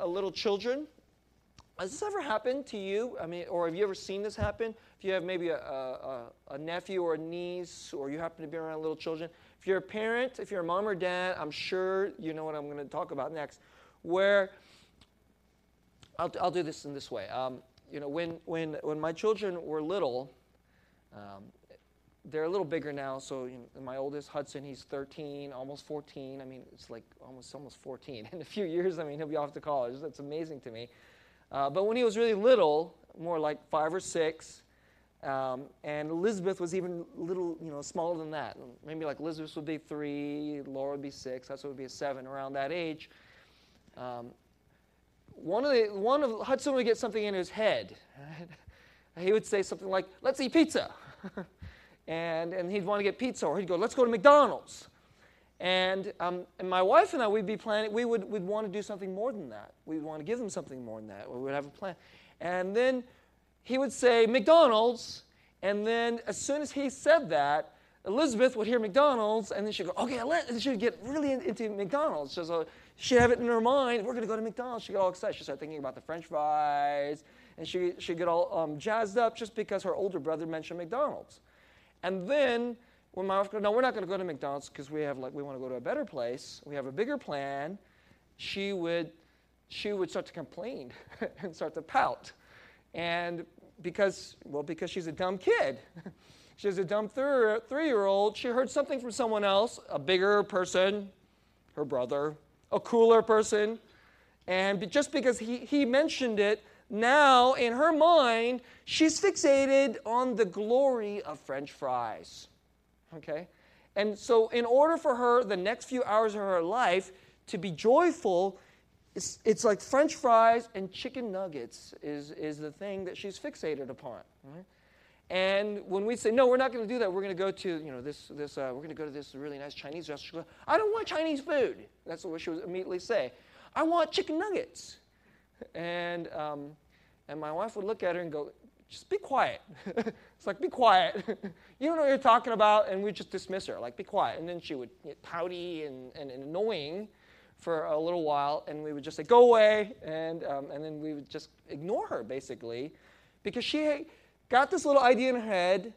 uh, little children. Has this ever happened to you? I mean, or have you ever seen this happen? If you have maybe a, a, a nephew or a niece, or you happen to be around little children, if you're a parent, if you're a mom or dad, I'm sure you know what I'm going to talk about next. Where I'll, I'll do this in this way. Um, you know, when, when, when my children were little, um, they're a little bigger now. So you know, my oldest Hudson, he's 13, almost 14. I mean, it's like almost almost 14. In a few years, I mean, he'll be off to college. That's amazing to me. Uh, but when he was really little, more like five or six, um, and Elizabeth was even little, you know, smaller than that. Maybe like Elizabeth would be three, Laura would be six. What would be a seven around that age. Um, one of the one of Hudson would get something in his head. He would say something like, "Let's eat pizza." and, and he'd want to get pizza, or he'd go, let's go to McDonald's. And, um, and my wife and I, we'd be planning, we would we'd want to do something more than that. We'd want to give him something more than that. We would have a plan. And then he would say, McDonald's. And then as soon as he said that, Elizabeth would hear McDonald's, and then she'd go, okay, let, and she'd get really into McDonald's. So, she'd have it in her mind, we're going to go to McDonald's. She'd get all excited. She'd start thinking about the french fries, and she, she'd get all um, jazzed up just because her older brother mentioned McDonald's. And then when my wife goes, no, we're not going to go to McDonald's because we have like we want to go to a better place. We have a bigger plan. She would she would start to complain and start to pout. And because well because she's a dumb kid. she's a dumb three-year-old. She heard something from someone else, a bigger person, her brother, a cooler person. And just because he, he mentioned it, now in her mind, she's fixated on the glory of French fries. Okay? And so, in order for her, the next few hours of her life, to be joyful, it's, it's like French fries and chicken nuggets is, is the thing that she's fixated upon. Right? And when we say, no, we're not going to do that, we're going to go to, you know, this, this uh, we're going to go to this really nice Chinese restaurant. I don't want Chinese food. That's what she would immediately say. I want chicken nuggets. And, um, and my wife would look at her and go, just be quiet. it's like, be quiet. you don't know what you're talking about. And we just dismiss her, like, be quiet. And then she would get pouty and, and, and annoying for a little while. And we would just say, go away. And, um, and then we would just ignore her, basically, because she got this little idea in her head.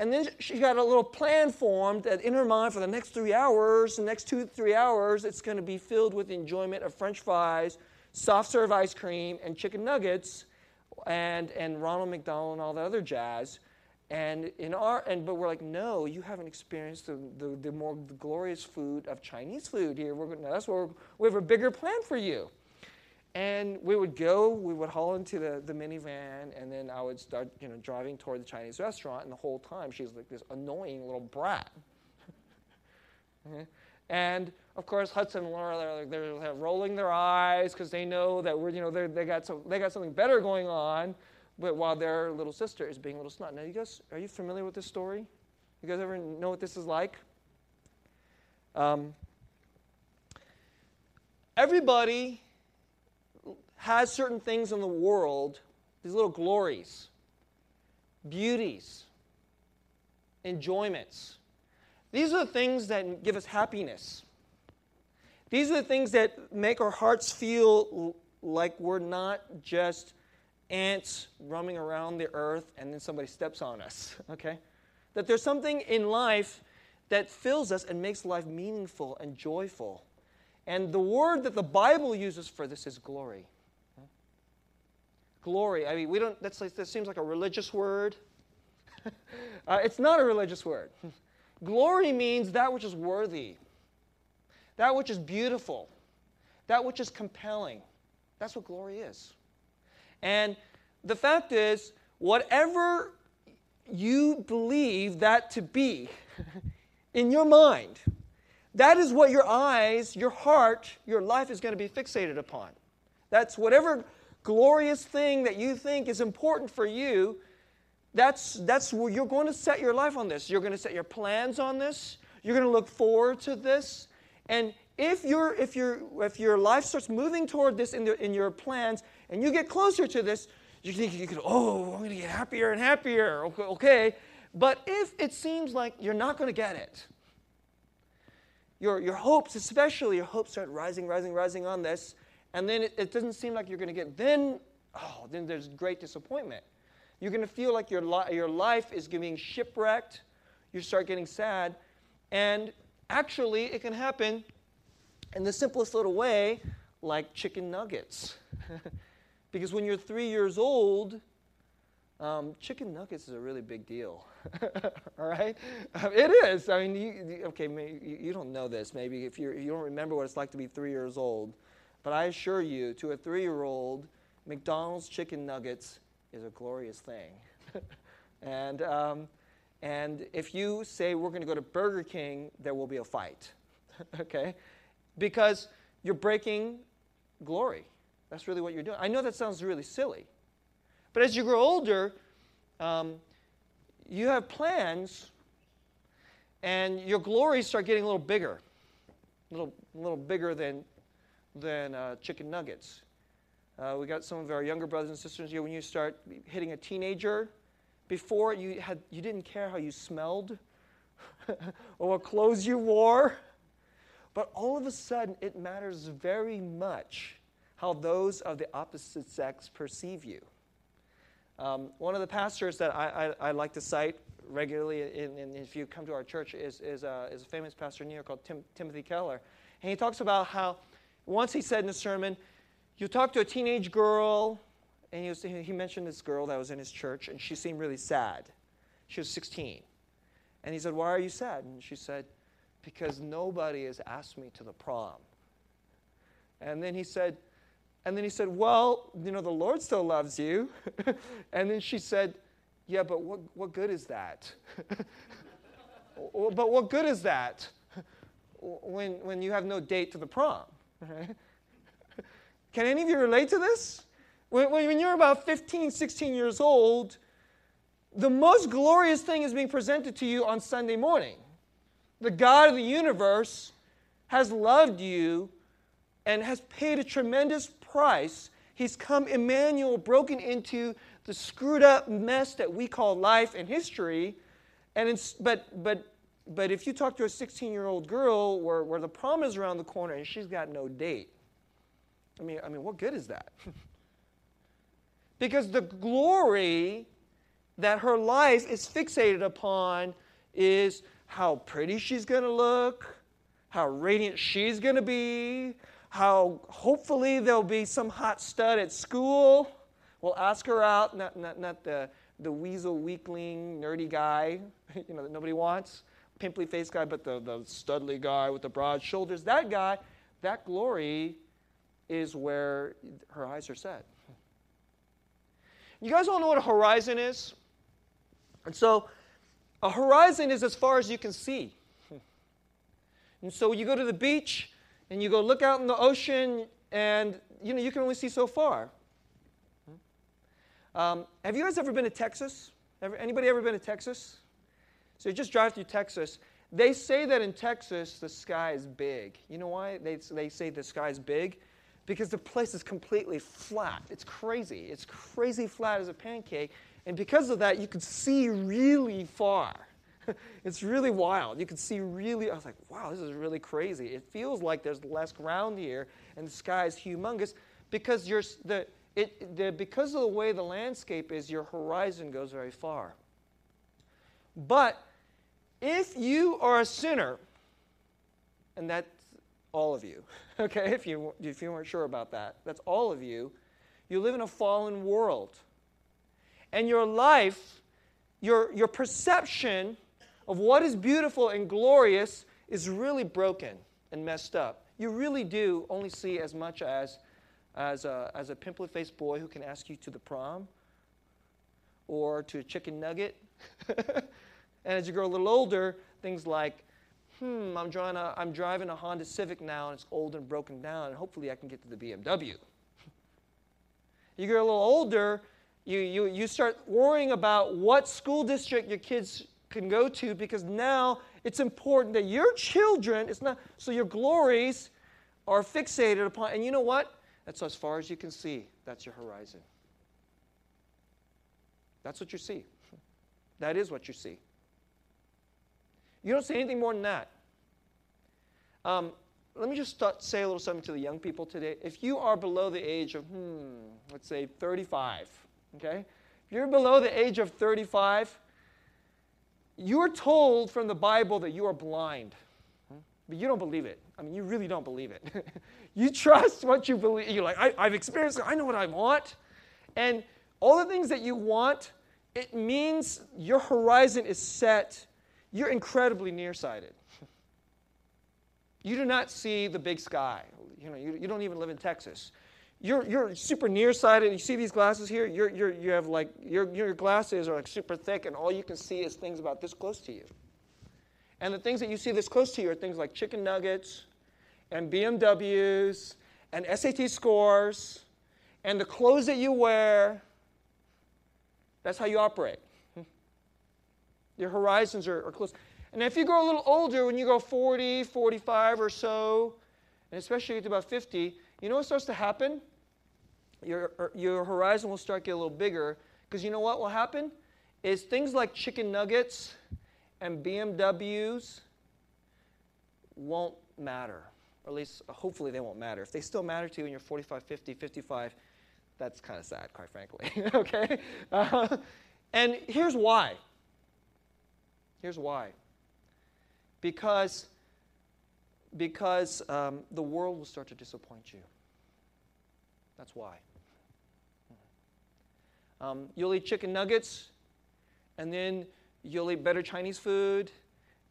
And then she got a little plan formed that in her mind for the next three hours, the next two, three hours, it's going to be filled with enjoyment of french fries, soft serve ice cream, and chicken nuggets and, and Ronald McDonald and all the other jazz. And in our and but we're like, no, you haven't experienced the, the, the more glorious food of Chinese food here. We're gonna, that's where we have a bigger plan for you. And we would go, we would haul into the, the minivan, and then I would start, you know, driving toward the Chinese restaurant. And the whole time, she's like this annoying little brat. Uh-huh. And of course, Hudson and Laura, they're, they're rolling their eyes because they know that we're, you know, they got, some, they got something better going on, but while their little sister is being a little snot. Now, you guys, are you familiar with this story? You guys ever know what this is like? Um, everybody has certain things in the world, these little glories, beauties, enjoyments. These are the things that give us happiness. These are the things that make our hearts feel like we're not just ants roaming around the earth and then somebody steps on us, okay? That there's something in life that fills us and makes life meaningful and joyful. And the word that the Bible uses for this is glory. Glory. I mean, we don't, that's like, that seems like a religious word. uh, it's not a religious word. glory means that which is worthy, that which is beautiful, that which is compelling. That's what glory is. And the fact is, whatever you believe that to be in your mind, that is what your eyes, your heart, your life is going to be fixated upon. That's whatever glorious thing that you think is important for you, that's, that's where you're going to set your life on this. You're going to set your plans on this. You're going to look forward to this. And if, you if, you if your life starts moving toward this in, the, in your plans and you get closer to this, you think you could, oh, I'm going to get happier and happier. Okay, okay. But if it seems like you're not going to get it, your, your hopes, especially your hopes, start rising, rising, rising on this, and then it, it doesn't seem like you're going to get, then, oh, then there's great disappointment. You're going to feel like your, li- your life is being shipwrecked. You start getting sad. And actually, it can happen in the simplest little way, like chicken nuggets. because when you're three years old, um, chicken nuggets is a really big deal. All right? Um, it is. I mean, you, okay, maybe, you don't know this. Maybe if you're, you don't remember what it's like to be three years old. But I assure you, to a three year old, McDonald's chicken nuggets is a glorious thing. and, um, and if you say we're going to go to Burger King, there will be a fight. okay? Because you're breaking glory. That's really what you're doing. I know that sounds really silly. But as you grow older, um, you have plans, and your glories start getting a little bigger, a little, little bigger than, than uh, chicken nuggets. Uh, we got some of our younger brothers and sisters here. When you start hitting a teenager, before you had you didn't care how you smelled or what clothes you wore, but all of a sudden it matters very much how those of the opposite sex perceive you. Um, one of the pastors that I, I, I like to cite regularly, in, if you come to our church, is, is, uh, is a famous pastor in New York called Tim, Timothy Keller. And he talks about how once he said in a sermon, you talk to a teenage girl, and he, was, he mentioned this girl that was in his church, and she seemed really sad. She was 16. And he said, Why are you sad? And she said, Because nobody has asked me to the prom. And then he said, and then he said, Well, you know, the Lord still loves you. and then she said, Yeah, but what, what good is that? but what good is that when, when you have no date to the prom? Can any of you relate to this? When, when you're about 15, 16 years old, the most glorious thing is being presented to you on Sunday morning. The God of the universe has loved you and has paid a tremendous price. He's come Emmanuel, broken into the screwed up mess that we call life and history. And but, but, but if you talk to a 16 year old girl where, where the prom is around the corner and she's got no date, I mean, I mean what good is that? because the glory that her life is fixated upon is how pretty she's going to look, how radiant she's going to be, how hopefully there'll be some hot stud at school. We'll ask her out, not, not, not the, the weasel weakling, nerdy guy, you know, that nobody wants, pimply faced guy, but the, the studly guy with the broad shoulders. That guy, that glory is where her eyes are set. You guys all know what a horizon is? And so, a horizon is as far as you can see. And so, you go to the beach, and you go look out in the ocean, and you know you can only see so far. Um, have you guys ever been to Texas? Ever, anybody ever been to Texas? So you just drive through Texas. They say that in Texas the sky is big. You know why they, they say the sky is big? Because the place is completely flat. It's crazy. It's crazy flat as a pancake. And because of that, you can see really far. it's really wild. You can see really, I was like, wow, this is really crazy. It feels like there's less ground here and the sky is humongous because you're, the, it, the, because of the way the landscape is, your horizon goes very far. But if you are a sinner, and that's all of you, okay, if you, if you weren't sure about that, that's all of you, you live in a fallen world. And your life, your, your perception of what is beautiful and glorious is really broken and messed up. You really do only see as much as, as a, as a pimple faced boy who can ask you to the prom or to a chicken nugget. and as you grow a little older, things like, hmm, I'm, drawing a, I'm driving a Honda Civic now and it's old and broken down, and hopefully I can get to the BMW. you get a little older, you, you, you start worrying about what school district your kids can go to because now it's important that your children, it's not, so your glories are fixated upon, and you know what? That's as far as you can see. That's your horizon. That's what you see. That is what you see. You don't see anything more than that. Um, let me just start, say a little something to the young people today. If you are below the age of, hmm, let's say 35, okay? If you're below the age of 35, you are told from the Bible that you are blind, but you don't believe it. I mean, you really don't believe it. you trust what you believe. You're like, I, I've experienced it. I know what I want. And all the things that you want, it means your horizon is set. You're incredibly nearsighted. You do not see the big sky. You know, you, you don't even live in Texas. You're, you're super nearsighted. You see these glasses here? You're, you're, you have like, your, your glasses are like super thick, and all you can see is things about this close to you. And the things that you see this close to you are things like chicken nuggets and BMWs and SAT scores and the clothes that you wear. That's how you operate. Your horizons are, are close. And if you grow a little older, when you go 40, 45 or so, and especially you get to about 50, you know what starts to happen? Your, er, your horizon will start to get a little bigger because you know what will happen? Is things like chicken nuggets and BMWs won't matter. Or at least, hopefully, they won't matter. If they still matter to you when you're 45, 50, 55, that's kind of sad, quite frankly. okay? Uh, and here's why. Here's why because, because um, the world will start to disappoint you. That's why. Um, you'll eat chicken nuggets, and then you'll eat better Chinese food,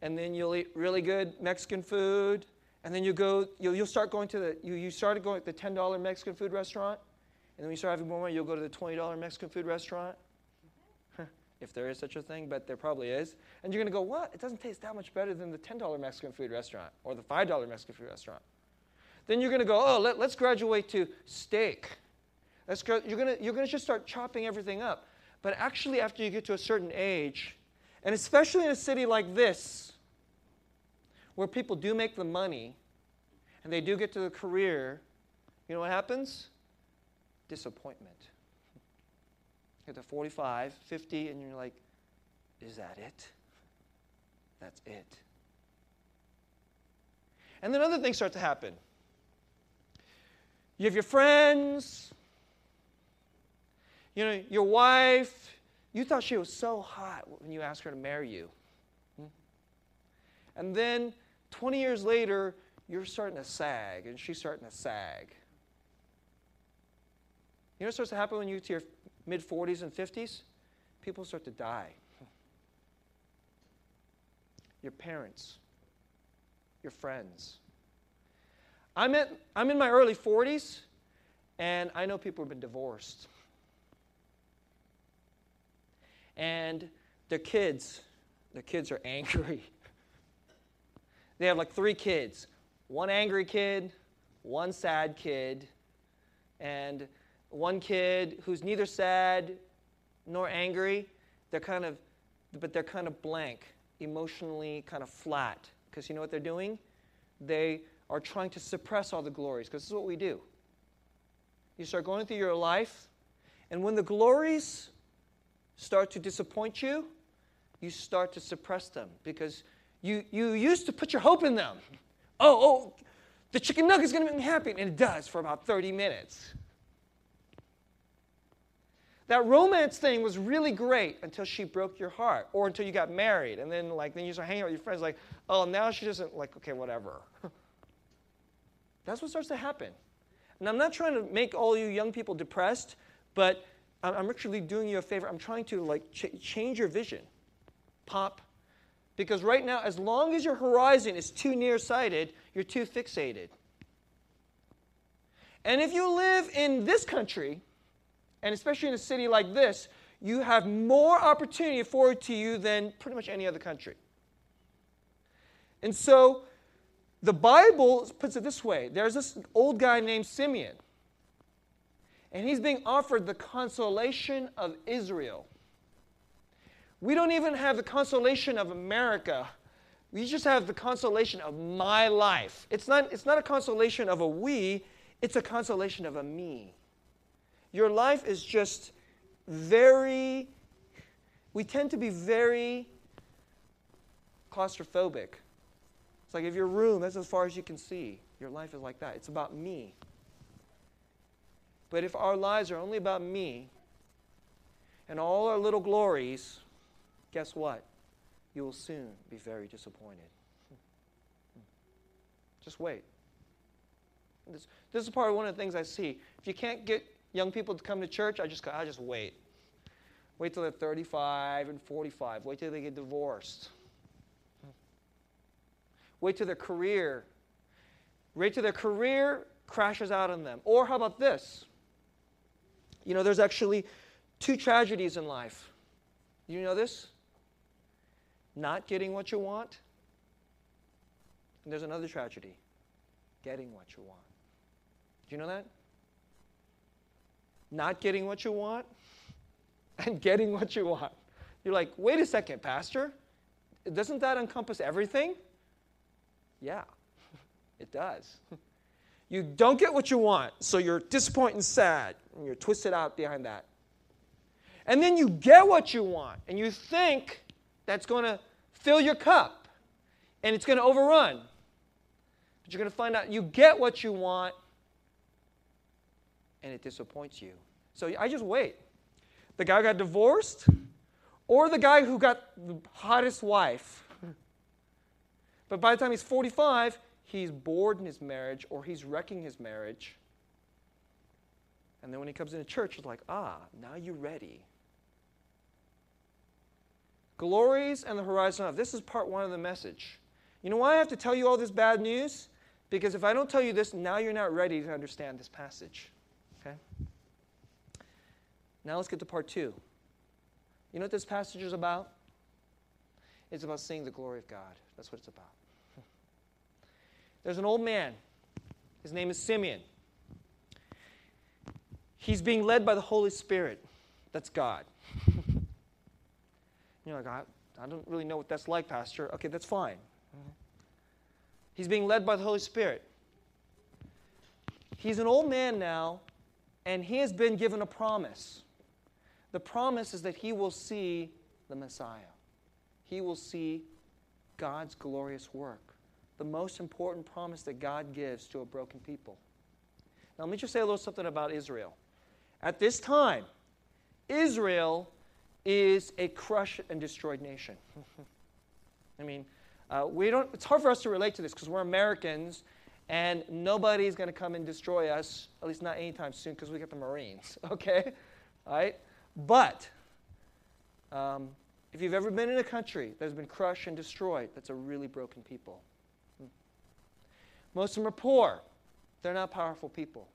and then you'll eat really good Mexican food, and then you go, you'll, you'll start going to the, you, you started going to the $10 Mexican food restaurant, and then you start having more money, you'll go to the $20 Mexican food restaurant, if there is such a thing, but there probably is. And you're going to go, what? It doesn't taste that much better than the $10 Mexican food restaurant or the $5 Mexican food restaurant. Then you're going to go, oh, let, us graduate to steak. Let's you're going you're to just start chopping everything up. But actually, after you get to a certain age, and especially in a city like this, where people do make the money and they do get to the career, you know what happens? Disappointment get to 45, 50, and you're like, is that it? That's it. And then other things start to happen. You have your friends, you know, your wife. You thought she was so hot when you asked her to marry you. Hmm? And then 20 years later, you're starting to sag, and she's starting to sag. You know what starts to happen when you get to your mid 40s and 50s, people start to die. Your parents, your friends. I'm, at, I'm in my early 40s, and I know people have been divorced. And their kids, their kids are angry. they have like three kids one angry kid, one sad kid, and one kid who's neither sad nor angry. They're kind of, but they're kind of blank, emotionally kind of flat. Because you know what they're doing? They are trying to suppress all the glories, because this is what we do. You start going through your life, and when the glories start to disappoint you, you start to suppress them because you, you used to put your hope in them. Oh, oh, the chicken nugget's going to make me happy. And it does for about 30 minutes. That romance thing was really great until she broke your heart or until you got married. And then, like, then you start hanging out with your friends, like, oh, now she doesn't, like, okay, whatever. That's what starts to happen. And I'm not trying to make all you young people depressed, but I'm actually doing you a favor. I'm trying to, like, ch- change your vision. Pop. Because right now, as long as your horizon is too nearsighted, you're too fixated. And if you live in this country, and especially in a city like this, you have more opportunity afforded to you than pretty much any other country. And so the Bible puts it this way there's this old guy named Simeon, and he's being offered the consolation of Israel. We don't even have the consolation of America. We just have the consolation of my life. It's not, it's not a consolation of a we, it's a consolation of a me. Your life is just very, we tend to be very claustrophobic. It's like if your room, that's as far as you can see. Your life is like that. It's about me. But if our lives are only about me and all our little glories, guess what? You will soon be very disappointed. Just wait. This, this is part of one of the things I see. If you can't get young people to come to church, I just I just wait. Wait till they're 35 and 45. Wait till they get divorced. Wait till their career. Wait till their career crashes out on them. Or how about this? You know, there's actually two tragedies in life. You know this? Not getting what you want. And there's another tragedy getting what you want. Do you know that? Not getting what you want and getting what you want. You're like, wait a second, Pastor. Doesn't that encompass everything? Yeah, it does. You don't get what you want, so you're disappointed and sad, and you're twisted out behind that. And then you get what you want, and you think that's going to fill your cup, and it's going to overrun. But you're going to find out you get what you want, and it disappoints you. So I just wait. The guy got divorced, or the guy who got the hottest wife. But by the time he's 45, he's bored in his marriage or he's wrecking his marriage. And then when he comes into church, it's like, ah, now you're ready. Glories and the horizon of. This is part one of the message. You know why I have to tell you all this bad news? Because if I don't tell you this, now you're not ready to understand this passage. Okay? Now let's get to part two. You know what this passage is about? It's about seeing the glory of God. That's what it's about. There's an old man. His name is Simeon. He's being led by the Holy Spirit. That's God. You're like, I, I don't really know what that's like, Pastor. Okay, that's fine. He's being led by the Holy Spirit. He's an old man now, and he has been given a promise. The promise is that he will see the Messiah, he will see God's glorious work the most important promise that God gives to a broken people. Now, let me just say a little something about Israel. At this time, Israel is a crushed and destroyed nation. I mean, uh, we don't, it's hard for us to relate to this because we're Americans and nobody's going to come and destroy us, at least not anytime soon because we got the Marines, okay? All right? But um, if you've ever been in a country that has been crushed and destroyed, that's a really broken people. Most of them are poor. They're not powerful people.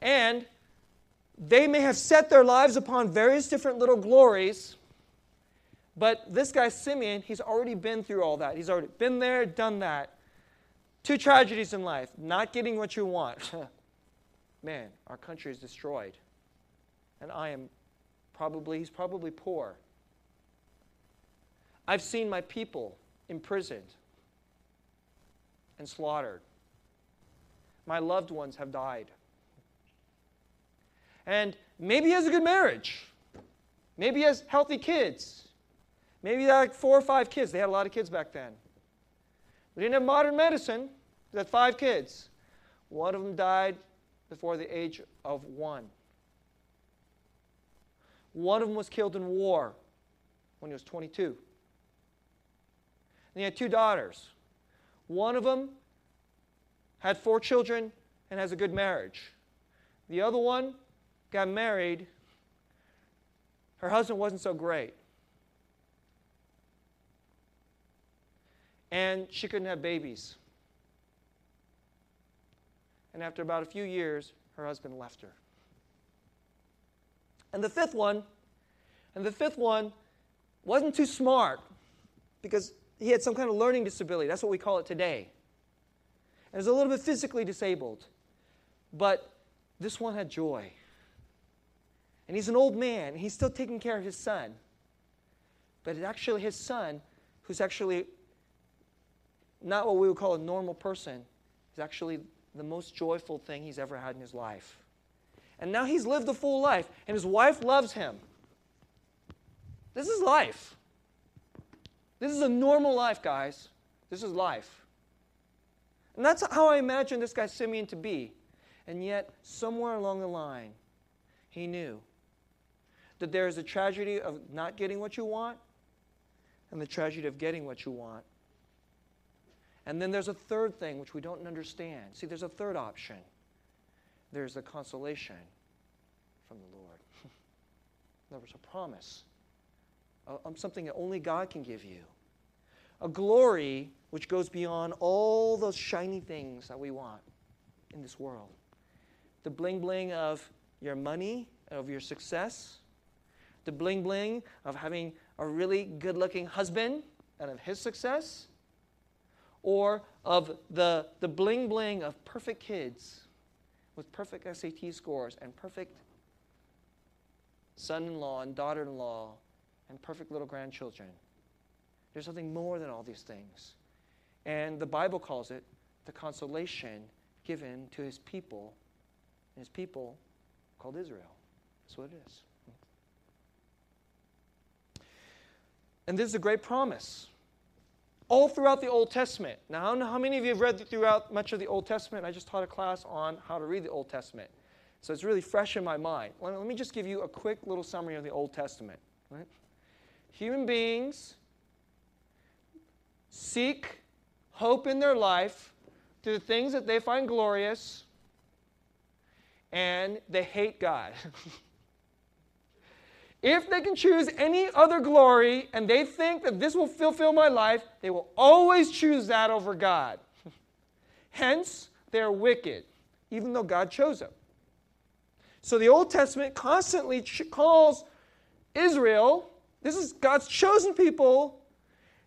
And they may have set their lives upon various different little glories, but this guy, Simeon, he's already been through all that. He's already been there, done that. Two tragedies in life not getting what you want. Man, our country is destroyed. And I am probably, he's probably poor. I've seen my people imprisoned and slaughtered. My loved ones have died. And maybe he has a good marriage. Maybe he has healthy kids. Maybe he had like four or five kids. They had a lot of kids back then. They didn't have modern medicine. They had five kids. One of them died before the age of one. One of them was killed in war when he was 22. And he had two daughters. One of them had four children and has a good marriage. The other one got married. Her husband wasn't so great. And she couldn't have babies. And after about a few years, her husband left her. And the fifth one, and the fifth one wasn't too smart because he had some kind of learning disability. That's what we call it today. And was a little bit physically disabled. But this one had joy. And he's an old man, and he's still taking care of his son. But it's actually his son, who's actually not what we would call a normal person, is actually the most joyful thing he's ever had in his life. And now he's lived a full life, and his wife loves him. This is life. This is a normal life, guys. This is life. And that's how I imagine this guy Simeon to be. And yet, somewhere along the line, he knew that there is a tragedy of not getting what you want and the tragedy of getting what you want. And then there's a third thing which we don't understand. See, there's a third option. There's the consolation from the Lord. there was a promise, of um, something that only God can give you. A glory which goes beyond all those shiny things that we want in this world. The bling bling of your money, of your success, the bling bling of having a really good looking husband and of his success, or of the, the bling bling of perfect kids with perfect SAT scores and perfect son in law and daughter in law and perfect little grandchildren. There's something more than all these things. And the Bible calls it the consolation given to his people, and his people called Israel. That's what it is. And this is a great promise. All throughout the Old Testament. Now, I don't know how many of you have read throughout much of the Old Testament. I just taught a class on how to read the Old Testament. So it's really fresh in my mind. Let me just give you a quick little summary of the Old Testament. Right? Human beings seek hope in their life through the things that they find glorious, and they hate God. If they can choose any other glory and they think that this will fulfill my life, they will always choose that over God. Hence, they're wicked, even though God chose them. So the Old Testament constantly ch- calls Israel, this is God's chosen people,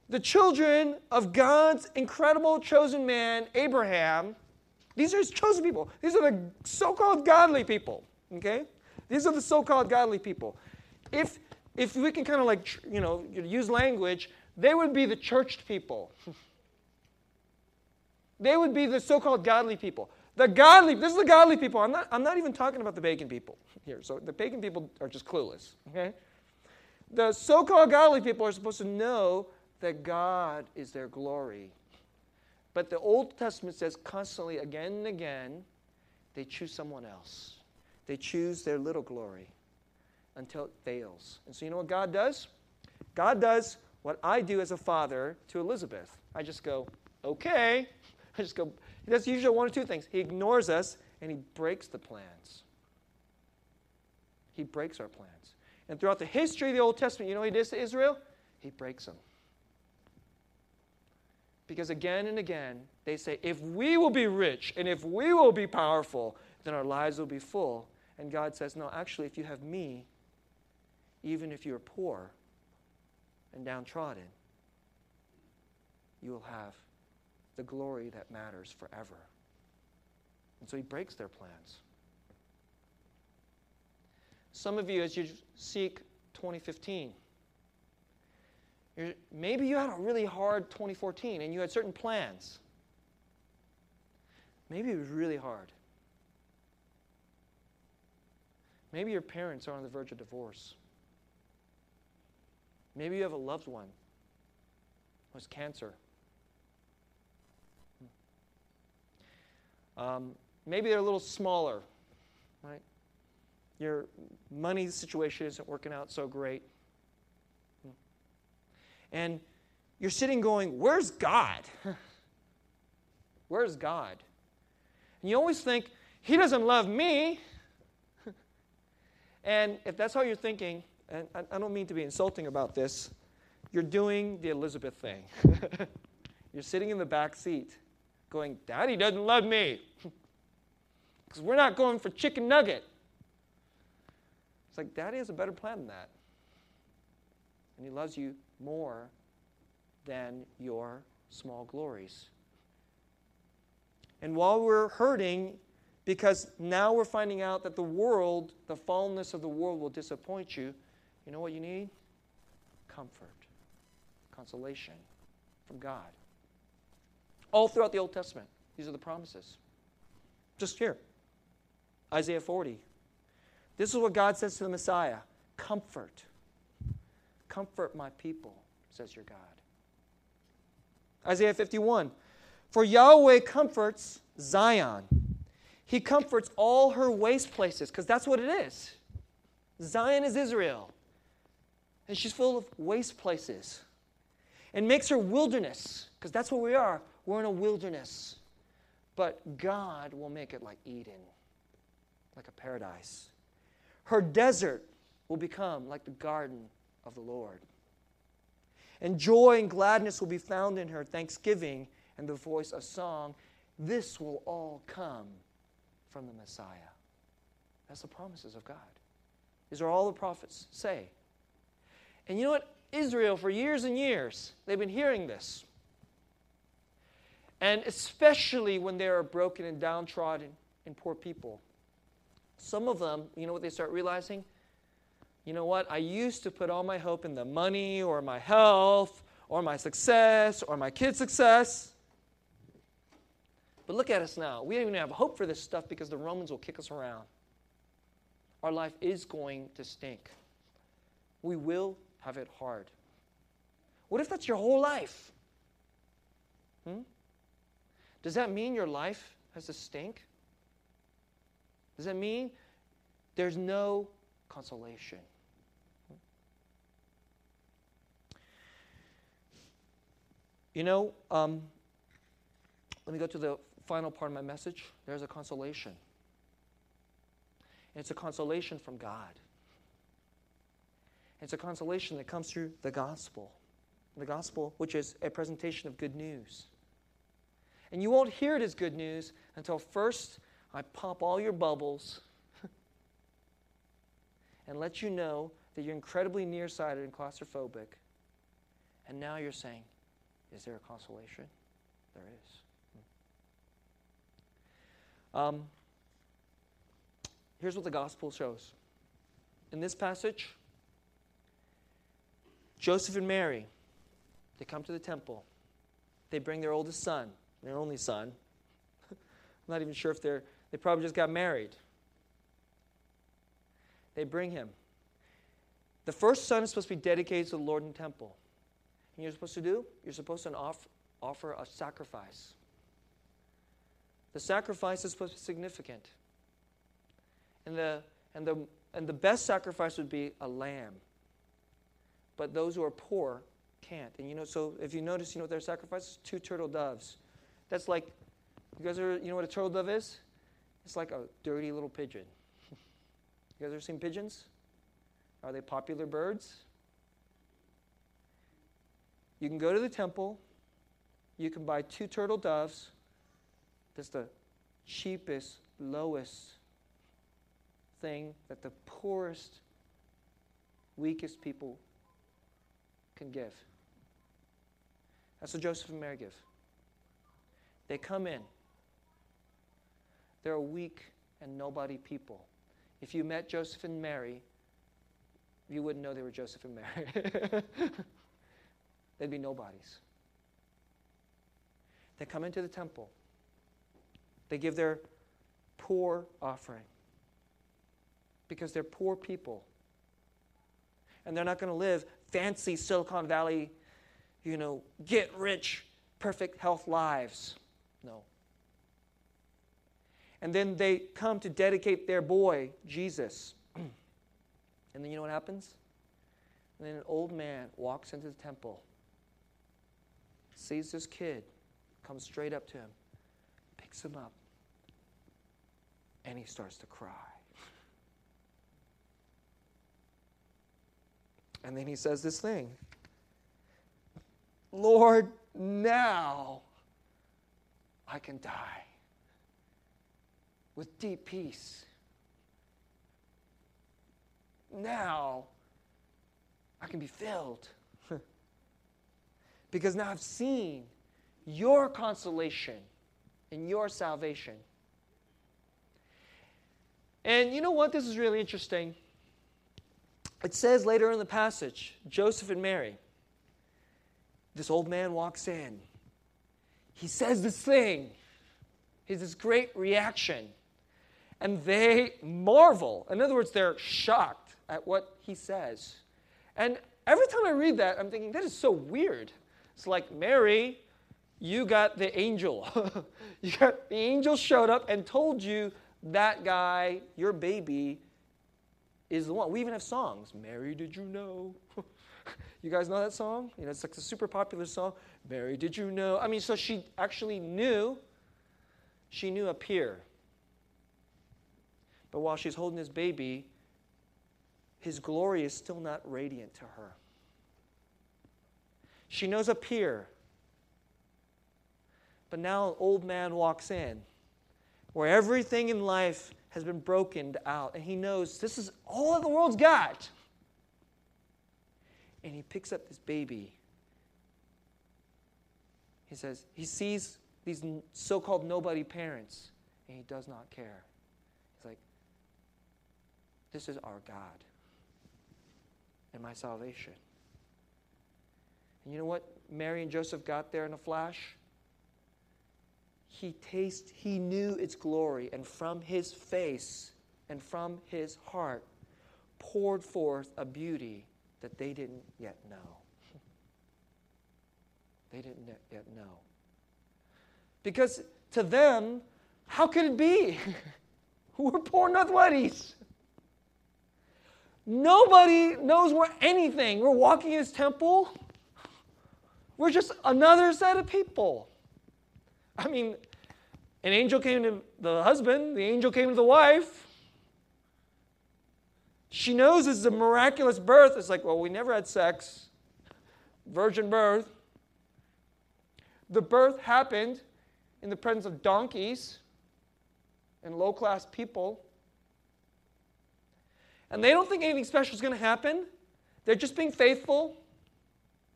the children of God's incredible chosen man, Abraham. These are his chosen people. These are the so called godly people. Okay? These are the so called godly people if, if we can kind of like, you know, use language, they would be the churched people. they would be the so called godly people. The godly, this is the godly people. I'm not, I'm not even talking about the pagan people here. So the pagan people are just clueless, okay? The so called godly people are supposed to know that God is their glory. But the Old Testament says constantly, again and again, they choose someone else. They choose their little glory until it fails. And so, you know what God does? God does what I do as a father to Elizabeth. I just go, okay. I just go, he does usually one or two things. He ignores us and he breaks the plans. He breaks our plans. And throughout the history of the Old Testament, you know what he does to Israel? He breaks them. Because again and again, they say, if we will be rich and if we will be powerful, then our lives will be full. And God says, no, actually, if you have me, even if you're poor and downtrodden, you will have the glory that matters forever. And so he breaks their plans. Some of you, as you seek 2015, maybe you had a really hard 2014 and you had certain plans. Maybe it was really hard. Maybe your parents are on the verge of divorce. Maybe you have a loved one who has cancer. Um, maybe they're a little smaller, right? Your money situation isn't working out so great. And you're sitting going, Where's God? Where's God? And you always think, He doesn't love me. and if that's how you're thinking, and I don't mean to be insulting about this, you're doing the Elizabeth thing. you're sitting in the back seat going, Daddy doesn't love me. Because we're not going for chicken nugget. It's like, Daddy has a better plan than that. And he loves you more than your small glories. And while we're hurting, because now we're finding out that the world, the fallenness of the world will disappoint you, you know what you need? Comfort, consolation from God. All throughout the Old Testament, these are the promises. Just here Isaiah 40. This is what God says to the Messiah Comfort. Comfort my people, says your God. Isaiah 51. For Yahweh comforts Zion. He comforts all her waste places, because that's what it is. Zion is Israel. And she's full of waste places. And makes her wilderness, because that's what we are. We're in a wilderness. But God will make it like Eden, like a paradise. Her desert will become like the garden of the Lord. And joy and gladness will be found in her, thanksgiving and the voice of song. This will all come from the Messiah. That's the promises of God. These are all the prophets say. And you know what? Israel, for years and years, they've been hearing this. And especially when they are broken and downtrodden and poor people. Some of them, you know what they start realizing? You know what? I used to put all my hope in the money or my health or my success or my kid's success. But look at us now. We don't even have hope for this stuff because the Romans will kick us around. Our life is going to stink. We will have it hard. What if that's your whole life? Hmm? Does that mean your life has to stink? Does that mean there's no consolation? You know, um, let me go to the final part of my message. There's a consolation. And it's a consolation from God. It's a consolation that comes through the gospel. The gospel, which is a presentation of good news. And you won't hear it as good news until first I pop all your bubbles and let you know that you're incredibly nearsighted and claustrophobic. And now you're saying, Is there a consolation? There is. Um, here's what the gospel shows. In this passage, Joseph and Mary, they come to the temple. They bring their oldest son, their only son. I'm not even sure if they're, they probably just got married. They bring him. The first son is supposed to be dedicated to the Lord in the temple. And you're supposed to do? You're supposed to off, offer a sacrifice. The sacrifice is supposed to be significant. And the, and the, and the best sacrifice would be a lamb. But those who are poor can't. And you know, so if you notice, you know what their sacrifice is? Two turtle doves. That's like, you guys are, you know what a turtle dove is? It's like a dirty little pigeon. you guys ever seen pigeons? Are they popular birds? You can go to the temple, you can buy two turtle doves, that's the cheapest, lowest thing that the poorest, weakest people can give. That's what Joseph and Mary give. They come in. They're a weak and nobody people. If you met Joseph and Mary, you wouldn't know they were Joseph and Mary. They'd be nobodies. They come into the temple. They give their poor offering because they're poor people. And they're not going to live fancy Silicon Valley, you know, get rich, perfect health lives. No. And then they come to dedicate their boy, Jesus. and then you know what happens? And then an old man walks into the temple, sees this kid, comes straight up to him, picks him up, and he starts to cry. And then he says this thing Lord, now I can die with deep peace. Now I can be filled. because now I've seen your consolation and your salvation. And you know what? This is really interesting. It says later in the passage Joseph and Mary, this old man walks in. He says this thing. He has this great reaction. And they marvel. In other words, they're shocked at what he says. And every time I read that, I'm thinking, that is so weird. It's like Mary you got the angel. you got the angel showed up and told you that guy, your baby, is the one. We even have songs. Mary, did you know? you guys know that song? You know, it's like a super popular song. Mary, did you know? I mean, so she actually knew. She knew up here. But while she's holding this baby, his glory is still not radiant to her. She knows up here. But now an old man walks in where everything in life has been broken out, and he knows this is all that the world's got. And he picks up this baby. He says, he sees these so called nobody parents, and he does not care. He's like, this is our God and my salvation. And you know what Mary and Joseph got there in a flash? He tasted, he knew its glory, and from his face and from his heart poured forth a beauty that they didn't yet know. they didn't yet know. Because to them, how could it be? We're poor nobodies. Nobody knows we're anything. We're walking in his temple. We're just another set of people. I mean, an angel came to the husband, the angel came to the wife. She knows it's a miraculous birth. It's like, well, we never had sex, virgin birth. The birth happened in the presence of donkeys and low class people. And they don't think anything special is going to happen. They're just being faithful.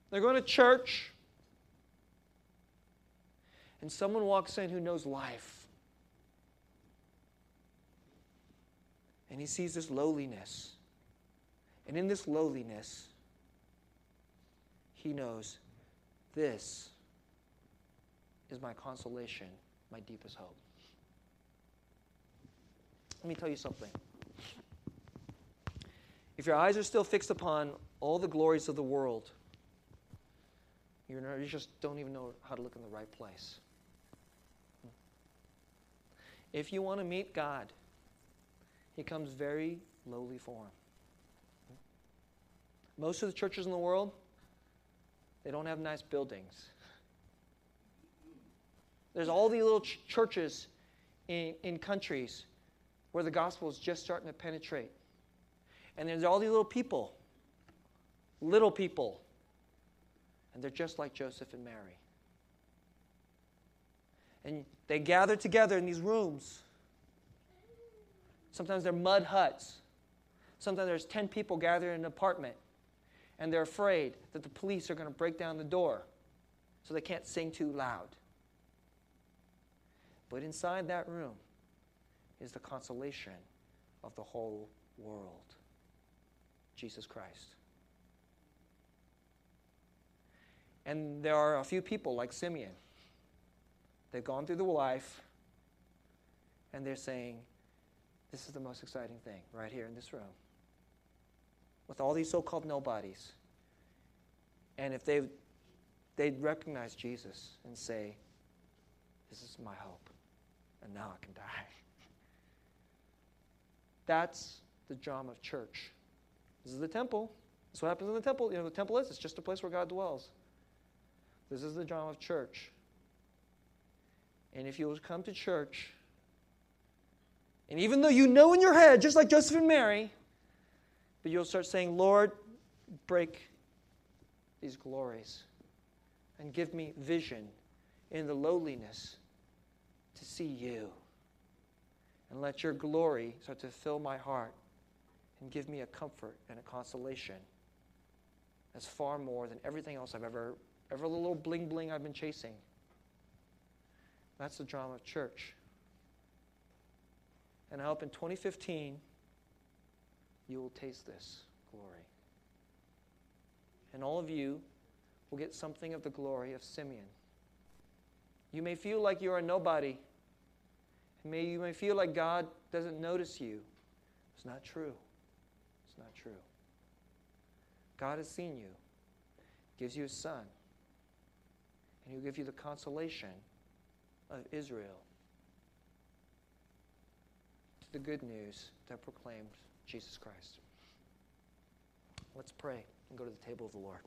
They're going to church. And someone walks in who knows life. And he sees this lowliness. And in this lowliness, he knows this is my consolation, my deepest hope. Let me tell you something. If your eyes are still fixed upon all the glories of the world, you just don't even know how to look in the right place. If you want to meet God, He comes very lowly form. Most of the churches in the world, they don't have nice buildings. There's all these little ch- churches in, in countries where the gospel is just starting to penetrate. And there's all these little people, little people, and they're just like Joseph and Mary. And they gather together in these rooms. Sometimes they're mud huts. Sometimes there's 10 people gathered in an apartment, and they're afraid that the police are going to break down the door so they can't sing too loud. But inside that room is the consolation of the whole world. Jesus Christ. And there are a few people like Simeon. They've gone through the life and they're saying, This is the most exciting thing right here in this room. With all these so called nobodies. And if they they'd recognize Jesus and say, This is my hope, and now I can die. That's the drama of church. This is the temple. This is what happens in the temple. You know, the temple is, it's just a place where God dwells. This is the drama of church. And if you will come to church, and even though you know in your head, just like Joseph and Mary, but you'll start saying, Lord, break these glories and give me vision in the lowliness to see you. And let your glory start to fill my heart and give me a comfort and a consolation that's far more than everything else I've ever, every little bling bling I've been chasing. That's the drama of church. And I hope in 2015 you will taste this glory. And all of you will get something of the glory of Simeon. You may feel like you're a nobody. May, you may feel like God doesn't notice you. It's not true It's not true. God has seen you, gives you a son, and He'll give you the consolation of Israel. To the good news that proclaims Jesus Christ. Let's pray and go to the table of the Lord.